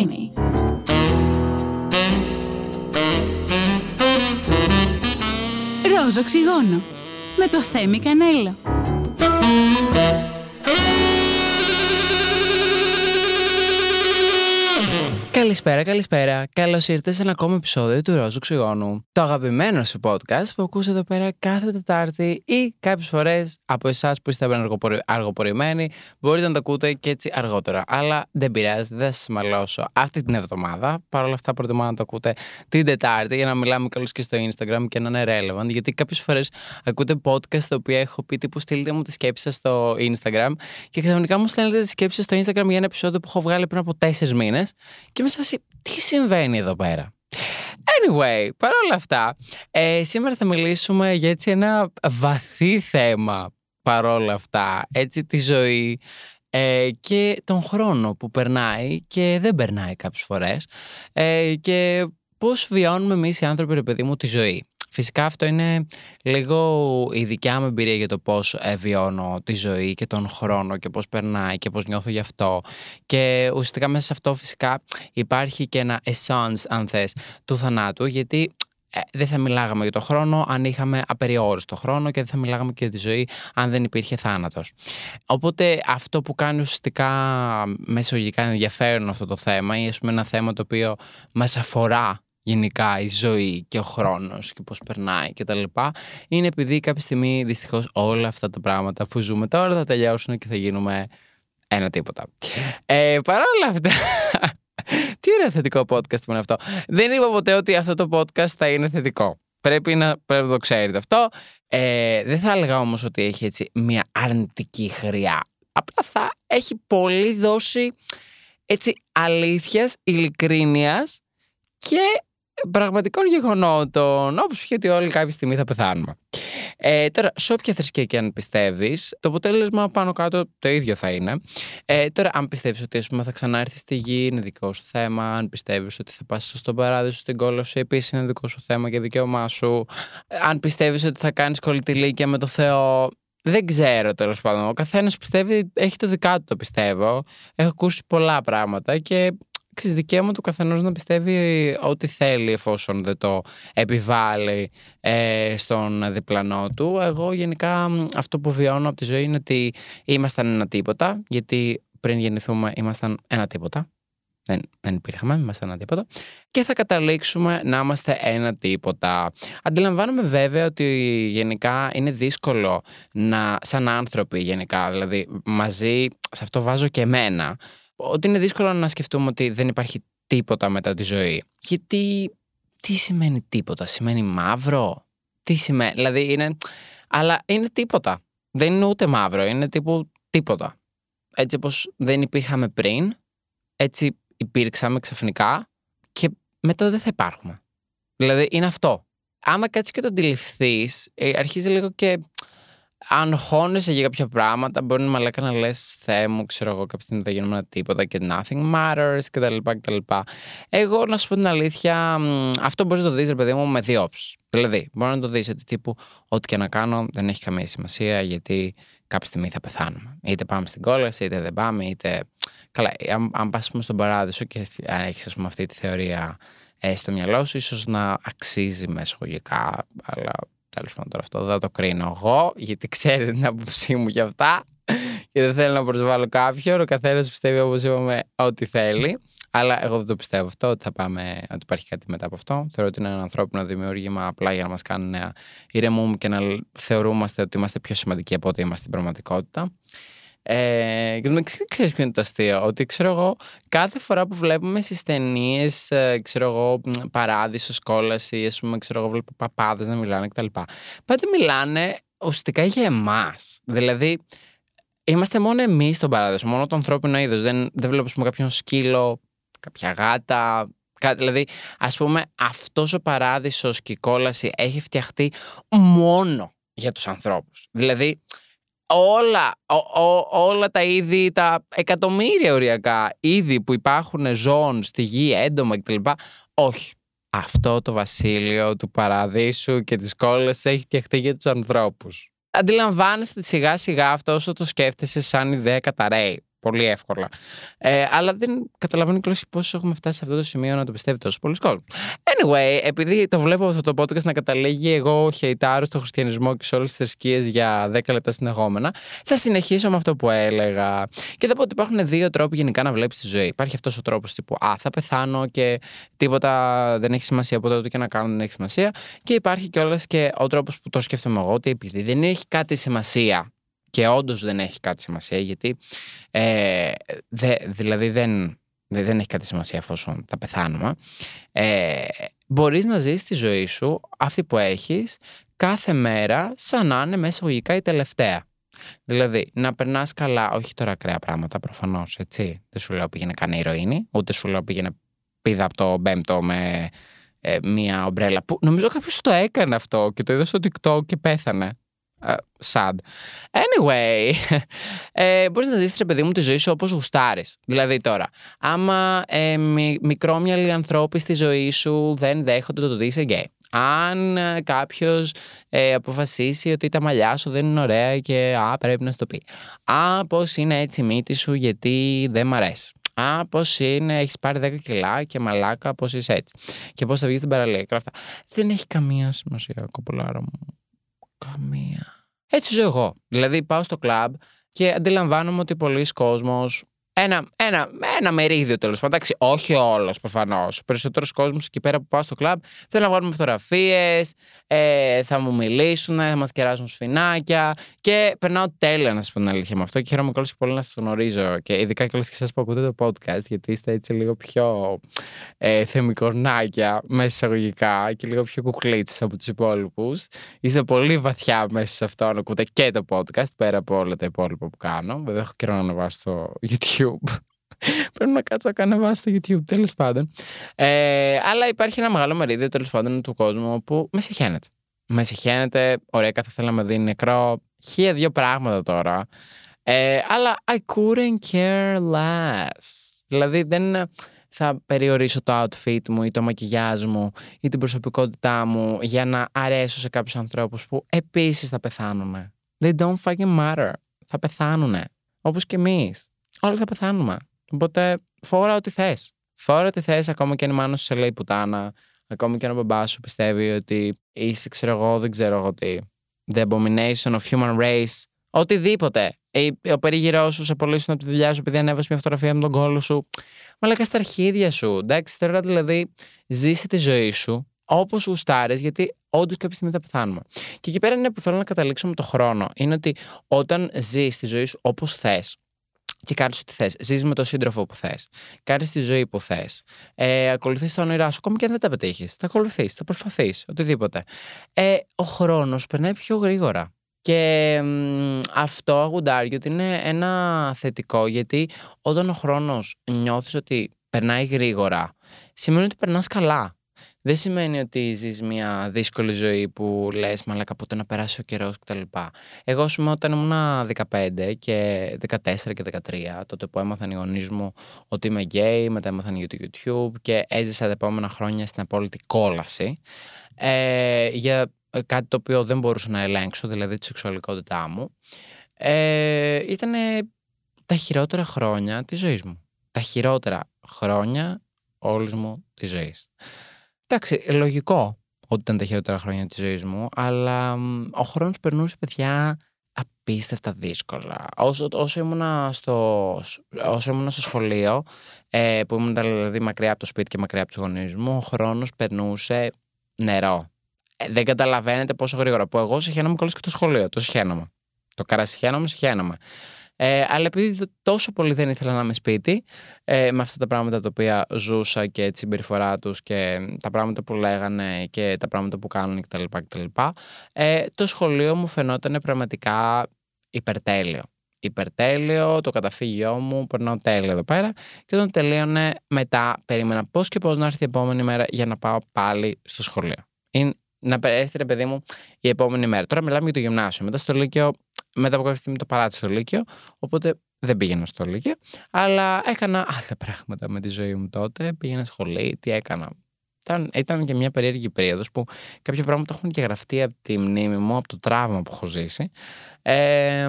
Creamy. Ροζ οξυγόνο με το Θέμη Κανέλο. Καλησπέρα, καλησπέρα. Καλώς ήρθατε σε ένα ακόμα επεισόδιο του Ρόζου Ξυγόνου. Το αγαπημένο σου podcast που ακούς εδώ πέρα κάθε Τετάρτη ή κάποιες φορές από εσάς που είστε αργοπορι... αργοπορημένοι μπορείτε να το ακούτε και έτσι αργότερα. Αλλά δεν πειράζει, δεν σας μαλώσω αυτή την εβδομάδα. Παρ' όλα αυτά, προτιμώ να το ακούτε την Τετάρτη για να μιλάμε καλώς και στο Instagram και να είναι relevant. Γιατί κάποιες φορές ακούτε podcast το οποίο έχω πει τύπου στείλτε μου τη σκέψη σας στο Instagram και ξαφνικά μου στέλνετε τη σκέψη στο Instagram για ένα επεισόδιο που έχω βγάλει πριν από τέσσερις μήνες και τι συμβαίνει εδώ πέρα; Anyway, παρόλα αυτά, ε, σήμερα θα μιλήσουμε για έτσι ένα βαθύ θέμα παρόλα αυτά, έτσι τη ζωή ε, και τον χρόνο που περνάει και δεν περνάει κάποιες φορές ε, και πώς βιώνουμε εμείς οι άνθρωποι, ρε παιδί μου, τη ζωή. Φυσικά αυτό είναι λίγο η δικιά μου εμπειρία για το πώς ε, βιώνω τη ζωή και τον χρόνο και πώς περνάει και πώς νιώθω γι' αυτό. Και ουσιαστικά μέσα σε αυτό φυσικά υπάρχει και ένα essence, αν θες, του θανάτου, γιατί ε, δεν θα μιλάγαμε για το χρόνο αν είχαμε απεριόριστο χρόνο και δεν θα μιλάγαμε και για τη ζωή αν δεν υπήρχε θάνατος. Οπότε αυτό που κάνει ουσιαστικά μεσογικά ενδιαφέρον αυτό το θέμα ή ας πούμε ένα θέμα το οποίο μας αφορά γενικά η ζωή και ο χρόνος και πώς περνάει και τα λοιπά είναι επειδή κάποια στιγμή δυστυχώς όλα αυτά τα πράγματα που ζούμε τώρα θα τελειώσουν και θα γίνουμε ένα τίποτα. Ε, Παρ' όλα αυτά, τι ωραίο θετικό podcast που είναι αυτό. Δεν είπα ποτέ ότι αυτό το podcast θα είναι θετικό. Πρέπει να, πρέπει να το ξέρετε αυτό. Ε, δεν θα έλεγα όμως ότι έχει έτσι μια αρνητική χρειά. Απλά θα έχει πολύ δόση έτσι αλήθειας, ειλικρίνειας και πραγματικών γεγονότων, όπως π.χ. ότι όλοι κάποια στιγμή θα πεθάνουμε. Ε, τώρα, σε όποια θρησκεία και αν πιστεύεις, το αποτέλεσμα πάνω κάτω το ίδιο θα είναι. Ε, τώρα, αν πιστεύεις ότι πούμε, θα ξανάρθεις στη γη, είναι δικό σου θέμα. Αν πιστεύεις ότι θα πας στον παράδεισο, στην κόλωση, επίσης είναι δικό σου θέμα και δικαίωμά σου. Αν πιστεύεις ότι θα κάνεις κολλητηλίκια με το Θεό, δεν ξέρω τέλος πάντων. Ο καθένας πιστεύει, έχει το δικά του το πιστεύω. Έχω ακούσει πολλά πράγματα και ξέρεις, δικαίωμα του καθενός να πιστεύει ό,τι θέλει εφόσον δεν το επιβάλλει ε, στον διπλανό του. Εγώ γενικά αυτό που βιώνω από τη ζωή είναι ότι ήμασταν ένα τίποτα, γιατί πριν γεννηθούμε ήμασταν ένα τίποτα. Δεν, δεν υπήρχαμε, ήμασταν ένα τίποτα. Και θα καταλήξουμε να είμαστε ένα τίποτα. Αντιλαμβάνομαι βέβαια ότι γενικά είναι δύσκολο να, σαν άνθρωποι γενικά, δηλαδή μαζί, σε αυτό βάζω και εμένα, ότι είναι δύσκολο να σκεφτούμε ότι δεν υπάρχει τίποτα μετά τη ζωή. Γιατί τι σημαίνει τίποτα, σημαίνει μαύρο; Τι σημαίνει, δηλαδή είναι. Αλλά είναι τίποτα. Δεν είναι ούτε μαύρο, είναι τύπου τίποτα. Έτσι όπως δεν υπήρχαμε πριν, έτσι υπήρξαμε ξαφνικά και μετά δεν θα υπάρχουμε. Δηλαδή είναι αυτό. Άμα κάτσεις και το αντιληφθείς, ε, αρχίζει λίγο και αν χώνεσαι για κάποια πράγματα, μπορεί να μαλάκα να λες Θεέ μου, ξέρω εγώ, κάποια στιγμή θα γίνουμε ένα τίποτα και nothing matters κτλ. κτλ. Εγώ, να σου πω την αλήθεια, αυτό μπορείς να το δεις, ρε παιδί μου, με δύο όψει. Δηλαδή, μπορεί να το δεις ότι τύπου, ό,τι και να κάνω δεν έχει καμία σημασία γιατί κάποια στιγμή θα πεθάνουμε. Είτε πάμε στην κόλαση, είτε δεν πάμε, είτε. Καλά, αν, αν πας στον παράδεισο και αν έχεις αυτή τη θεωρία ε, στο μυαλό σου, ίσως να αξίζει με εισαγωγικά, αλλά Τέλος πάντων, τώρα αυτό δεν το κρίνω εγώ, γιατί ξέρετε την άποψή μου για αυτά και δεν θέλω να προσβάλλω κάποιον. Ο καθένας πιστεύει, όπως είπαμε, ό,τι θέλει. Αλλά εγώ δεν το πιστεύω αυτό, ότι θα πάμε, ότι υπάρχει κάτι μετά από αυτό. Θεωρώ ότι είναι ένα ανθρώπινο δημιούργημα απλά για να μας κάνει να ηρεμούμε και να θεωρούμαστε ότι είμαστε πιο σημαντικοί από ό,τι είμαστε στην πραγματικότητα. Ε, και το ξέρεις ποιο είναι το αστείο. Ότι ξέρω εγώ, κάθε φορά που βλέπουμε στις ταινίες, ε, ξέρω εγώ, παράδεισο, κόλαση, ας πούμε, ξέρω εγώ, βλέπω παπάδες να μιλάνε κτλ. Πάντα μιλάνε ουσιαστικά για εμάς. Δηλαδή, είμαστε μόνο εμείς στον παράδεισο, μόνο το ανθρώπινο είδος. Δεν, δεν βλέπουμε κάποιον σκύλο, κάποια γάτα, Δηλαδή, ας πούμε, αυτός ο παράδεισος και η κόλαση έχει φτιαχτεί μόνο για τους ανθρώπους. Δηλαδή, όλα, όλα τα είδη, τα εκατομμύρια οριακά είδη που υπάρχουν ζώων στη γη, έντομα κτλ. Όχι. Αυτό το βασίλειο του παραδείσου και της κόλλας έχει φτιαχτεί για τους ανθρώπους. Αντιλαμβάνεστε ότι σιγά σιγά αυτό όσο το σκέφτεσαι σαν ιδέα καταραίει. Πολύ εύκολα. Ε, αλλά δεν καταλαβαίνω κιόλας πώς έχουμε φτάσει σε αυτό το σημείο να το πιστεύει τόσο πολλοί κόσμο. Anyway, επειδή το βλέπω αυτό το podcast να καταλήγει εγώ χαιτάρω στο χριστιανισμό και σε όλες τις θρησκείες για 10 λεπτά συνεχόμενα, θα συνεχίσω με αυτό που έλεγα. Και θα πω ότι υπάρχουν δύο τρόποι γενικά να βλέπεις τη ζωή. Υπάρχει αυτός ο τρόπος τύπου Α, θα πεθάνω και τίποτα δεν έχει σημασία από τότε και να κάνω δεν έχει σημασία. Και υπάρχει κιόλας και ο τρόπος που το σκέφτομαι εγώ, ότι επειδή δεν έχει κάτι σημασία και όντως δεν έχει κάτι σημασία, γιατί ε, δε, δηλαδή δεν, δεν έχει κάτι σημασία εφόσον θα πεθάνουμε. Ε, μπορείς να ζεις τη ζωή σου, αυτή που έχεις, κάθε μέρα σαν να είναι μέσα εισαγωγικά η τελευταία. Δηλαδή, να περνάς καλά, όχι τώρα ακραία πράγματα προφανώς, έτσι. Δεν σου λέω πήγαινε καν ηρωίνη, ούτε σου λέω πήγαινε πίδα από το μπέμπτο με ε, μία ομπρέλα. Που νομίζω κάποιος το έκανε αυτό και το είδε στο TikTok και πέθανε. Uh, sad. Anyway, ε, μπορείς να ζήσεις ρε παιδί μου τη ζωή σου όπως γουστάρεις. Δηλαδή τώρα, άμα ε, μικρόμοιαλοι ανθρώποι στη ζωή σου δεν δέχονται το ότι είσαι γκέι. Αν ε, κάποιος ε, αποφασίσει ότι τα μαλλιά σου δεν είναι ωραία και α, πρέπει να σου το πει. Α, πώς είναι έτσι η μύτη σου γιατί δεν μ' αρέσει. Α, πώς είναι, έχεις πάρει 10 κιλά και μαλάκα, πώς είσαι έτσι. Και πώς θα βγεις στην παραλία και αυτά. Δεν έχει καμία σημασία, κοπολάρα μου. Καμία. Έτσι ζω εγώ. Δηλαδή πάω στο κλαμπ και αντιλαμβάνομαι ότι πολλοί κόσμος ένα, ένα, ένα μερίδιο τέλος πάντων. Εντάξει, όχι όλος προφανώς. Ο περισσότερος κόσμος εκεί πέρα που πάω στο κλαμπ θέλουν να βγάλουμε φωτογραφίες, ε, θα μου μιλήσουν, θα μας κεράσουν σφινάκια. Και περνάω τέλεια να σας πω την αλήθεια με αυτό. Και χαίρομαι και πολύ να σας γνωρίζω. Και ειδικά και όλε και εσά που ακούτε το podcast, γιατί είστε έτσι λίγο πιο ε, θεμικορνάκια μέσα εισαγωγικά και λίγο πιο κουκλίτσες από τους υπόλοιπους. Είστε πολύ βαθιά μέσα σε αυτό να ακούτε και το podcast πέρα από όλα τα υπόλοιπα που κάνω. Βέβαια, έχω καιρό να ανεβάσω στο YouTube YouTube. Πρέπει να κάτσω να κάνω βάση στο YouTube, τέλος πάντων. Ε, αλλά υπάρχει ένα μεγάλο μερίδιο τέλος πάντων του κόσμου που με συχαίνεται. Με συχαίνεται, ωραία, θα θέλαμε να με δει νεκρό. Χίλια δύο πράγματα τώρα. Ε, αλλά I couldn't care less. Δηλαδή δεν θα περιορίσω το outfit μου ή το μακιγιάζ μου ή την προσωπικότητά μου για να αρέσω σε κάποιους ανθρώπους που επίσης θα πεθάνουν. They don't fucking matter. Θα πεθάνουν. Όπως και εμείς όλοι θα πεθάνουμε. Οπότε φόρα ό,τι θες. Φόρα ό,τι θες, ακόμα και αν η μάνα σου σε λέει πουτάνα, ακόμα και αν ο μπαμπάς σου πιστεύει ότι είσαι, ξέρω εγώ, δεν ξέρω εγώ τι. The abomination of human race. Οτιδήποτε. Ο περίγυρός σου σε πωλήσουν από τη δουλειά σου επειδή ανέβασε μια φωτογραφία με τον κόλλο σου. Μαλάκα στα αρχίδια σου. Εντάξει, τώρα δηλαδή ζήσε τη ζωή σου όπως γουστάρεις, γιατί όντως κάποια στιγμή θα πεθάνουμε. Και εκεί πέρα είναι που θέλω να καταλήξω με το χρόνο. Είναι ότι όταν ζεις τη ζωή σου όπως θες, και κάνει ό,τι θες. Ζεις με τον σύντροφο που θες. Κάνει τη ζωή που θες. Ε, ακολουθείς τα όνειρά σου, ακόμη και αν δεν τα πετύχεις. Θα ακολουθείς, θα προσπαθείς, οτιδήποτε. Ε, ο χρόνος περνάει πιο γρήγορα. Και αυτό αγουντάρει ότι είναι ένα θετικό γιατί όταν ο χρόνος νιώθεις ότι περνάει γρήγορα, σημαίνει ότι περνάς καλά δεν σημαίνει ότι ζεις μια δύσκολη ζωή που λες, μαλάκα πότε να περάσει ο καιρός κτλ. Εγώ, ας πούμε, όταν ήμουν 15 και 14 και 13, τότε που έμαθαν οι γονείς μου ότι είμαι γκέι, μετά έμαθαν για το YouTube και έζησα τα επόμενα χρόνια στην απόλυτη κόλαση. Ε, για κάτι το οποίο δεν μπορούσα να ελέγξω, δηλαδή τη σεξουαλικότητά μου. Ε, ήταν τα χειρότερα χρόνια της ζωής μου. Τα χειρότερα χρόνια όλης μου της ζωής. Εντάξει, λογικό ότι ήταν τα χειρότερα χρόνια της ζωής μου, αλλά ο χρόνος περνούσε, παιδιά, απίστευτα δύσκολα. Όσο, όσο, ήμουνα, στο, όσο ήμουνα στο σχολείο, ε, που ήμουν δηλαδή μακριά από το σπίτι και μακριά από τους γονείς μου, ο χρόνος περνούσε νερό. Ε, δεν καταλαβαίνετε πόσο γρήγορα. Που εγώ συχαίνομαι κολλήσει και το σχολείο. Το συχαίνομαι. Το καρασυχαίνομαι, συχαίνομαι. Ε, αλλά επειδή τόσο πολύ δεν ήθελα να είμαι σπίτι, ε, με αυτά τα πράγματα τα οποία ζούσα και τη συμπεριφορά τους και τα πράγματα που λέγανε και τα πράγματα που κάνουν κτλ. κτλ ε, το σχολείο μου φαινόταν πραγματικά υπερτέλειο. Υπερτέλειο, το καταφύγιό μου, περνάω τέλειο εδώ πέρα. Και όταν τελείωνε, μετά περίμενα πώς και πώς να έρθει η επόμενη μέρα για να πάω πάλι στο σχολείο. Είναι να έρθει ρε παιδί μου η επόμενη μέρα. Τώρα μιλάμε για το γυμνάσιο. Μετά στο Λύκειο μετά από κάποια στιγμή το παράτησα στο Λύκειο, οπότε δεν πήγαινα στο Λύκειο, αλλά έκανα άλλα πράγματα με τη ζωή μου τότε. Πήγαινα σχολή, τι έκανα. ήταν, ήταν και μια περίεργη περίοδος που κάποια πράγματα έχουν και γραφτεί από τη μνήμη μου, από το τραύμα που έχω ζήσει. Ε,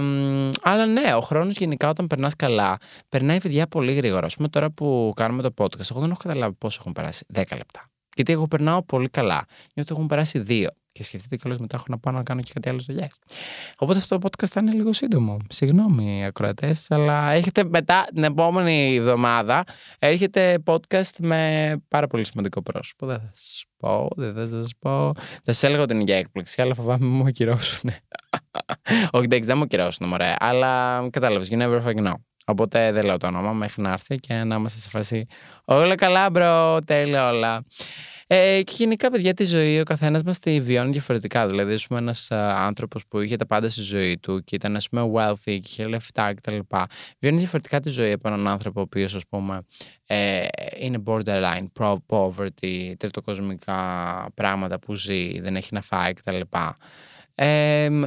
αλλά ναι, ο χρόνος γενικά όταν περνάς καλά, περνάει παιδιά πολύ γρήγορα. Α πούμε τώρα που κάνουμε το podcast, εγώ δεν έχω καταλάβει πόσο έχουν περάσει. 10 λεπτά. Γιατί εγώ περνάω πολύ καλά. Νιώθω ότι έχουν περάσει δύο. Και σκεφτείτε κιόλας μετά έχω να πάω να κάνω και κάτι άλλο δουλειέ. Οπότε αυτό το podcast θα είναι λίγο σύντομο. Συγγνώμη, ακροατές, αλλά έχετε μετά την επόμενη εβδομάδα έρχεται podcast με πάρα πολύ σημαντικό πρόσωπο. Δεν θα σας πω, δεν θα σας πω. Θα σας έλεγα ότι είναι για έκπληξη, αλλά φοβάμαι μου ακυρώσουν. Όχι, εντάξει, δεν μου ακυρώσουν, μωρέ. Αλλά κατάλαβες, you never fucking know. Οπότε δεν λέω το όνομα μέχρι να έρθει και να είμαστε σε φάση. Όλα καλά, μπρο, τέλεια όλα. Ε, και γενικά, παιδιά, τη ζωή ο καθένας μας τη βιώνει διαφορετικά. Δηλαδή, ας πούμε, ένας άνθρωπος που είχε τα πάντα στη ζωή του και ήταν, ας πούμε, wealthy και είχε λεφτά κτλ. Βιώνει διαφορετικά τη ζωή από έναν άνθρωπο ο οποίος, ας πούμε, ε, είναι borderline, poverty, τριτοκοσμικά πράγματα που ζει, δεν έχει να φάει κτλ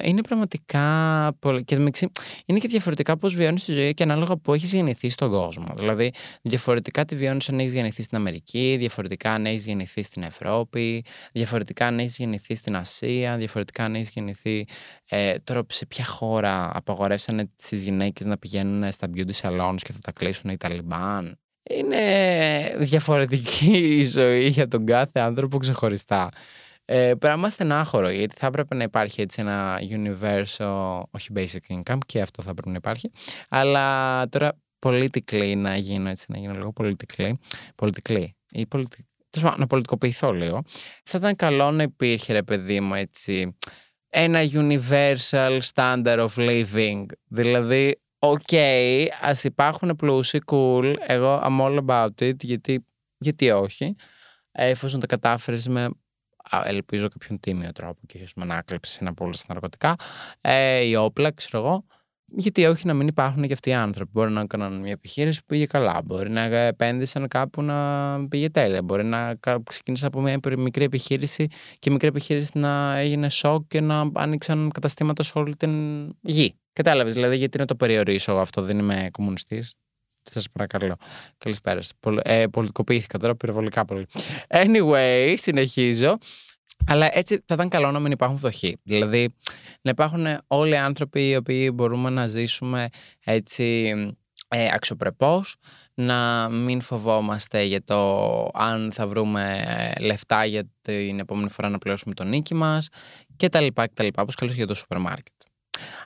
είναι πραγματικά πολύ. Και είναι και διαφορετικά πώς βιώνεις τη ζωή και ανάλογα που έχεις γεννηθεί στον κόσμο. Δηλαδή, διαφορετικά τη βιώνεις αν έχεις γεννηθεί στην Αμερική, διαφορετικά αν έχεις γεννηθεί στην Ευρώπη, διαφορετικά αν έχεις γεννηθεί στην Ασία, διαφορετικά αν έχεις γεννηθεί. Ε, τώρα, σε ποια χώρα απαγορεύσανε τις γυναίκες να πηγαίνουν στα beauty salons και θα τα κλείσουν οι Ταλιμπάν. Είναι διαφορετική η ζωή για τον κάθε άνθρωπο ξεχωριστά. Ε, πράγμα στενάχωρο, γιατί θα έπρεπε να υπάρχει έτσι ένα universal, όχι basic income, και αυτό θα έπρεπε να υπάρχει. Αλλά τώρα politically να γίνω έτσι, να γίνω λίγο politically. Politically. Ή πολιτι... να πολιτικοποιηθώ λίγο. Θα ήταν καλό να υπήρχε, ρε παιδί μου, έτσι, ένα universal standard of living. Δηλαδή, οκ, ας υπάρχουν πλούσιοι, cool, εγώ I'm all about it, γιατί, γιατί όχι. Εφόσον τα κατάφερες με ελπίζω κάποιον τίμιο τρόπο και όχι με να 'κλεψε ή να πούλησε ναρκωτικά ε, ή όπλα, ξέρω εγώ. Γιατί όχι να μην υπάρχουν και αυτοί οι άνθρωποι. Μπορεί να έκαναν μια επιχείρηση που πήγε καλά. Μπορεί να επένδυσαν κάπου να πήγε τέλεια. Μπορεί να ξεκίνησαν από μια μικρή επιχείρηση και η μικρή επιχείρηση να έγινε σοκ και να άνοιξαν καταστήματα σε όλη την γη. Κατάλαβες δηλαδή γιατί να το περιορίσω αυτό, δεν είμαι κομμουνιστής. Σας παρακαλώ. Καλησπέρα. Ε, πολιτικοποιήθηκα τώρα πυροβολικά πολύ. Anyway, συνεχίζω. Αλλά έτσι θα ήταν καλό να μην υπάρχουν φτωχοί. Δηλαδή, να υπάρχουν όλοι οι άνθρωποι οι οποίοι μπορούμε να ζήσουμε έτσι ε, αξιοπρεπώς, να μην φοβόμαστε για το αν θα βρούμε λεφτά για την επόμενη φορά να πληρώσουμε τον νίκη μας και τα λοιπά και τα λοιπά, όπως καλώς για το σούπερ μάρκετ.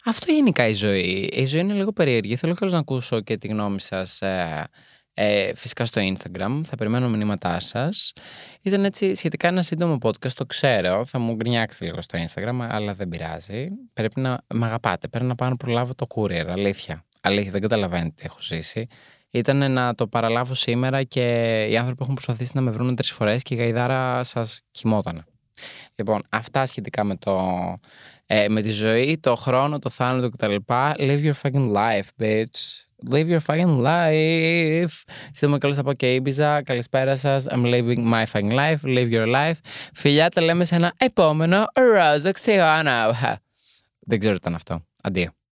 Αυτό γενικά η ζωή. Η ζωή είναι λίγο περίεργη. Θέλω καλώς να ακούσω και τη γνώμη σας ε, ε, φυσικά στο Instagram. Θα περιμένω μηνύματά σας. Ήταν έτσι σχετικά ένα σύντομο podcast, το ξέρω. Θα μου γκρινιάξετε λίγο στο Instagram, αλλά δεν πειράζει. Πρέπει να με αγαπάτε. Πρέπει να πάω να προλάβω το courier. Αλήθεια. Αλήθεια, δεν καταλαβαίνετε τι έχω ζήσει. Ήταν να το παραλάβω σήμερα και οι άνθρωποι έχουν προσπαθήσει να με βρουν τρεις φορές και η γαϊδάρα σας κοιμότανε. Λοιπόν, αυτά σχετικά με το ε, με τη ζωή, το χρόνο, το θάνατο κτλ. Live your fucking life, bitch. Live your fucking life. Σύντομα καλώς θα πω και Ibiza. Καλησπέρα σας. I'm living my fucking life. Live your life. Φιλιά, τα λέμε σε ένα επόμενο ρόζο ξιόνο. Δεν ξέρω τι ήταν αυτό. Αντίο.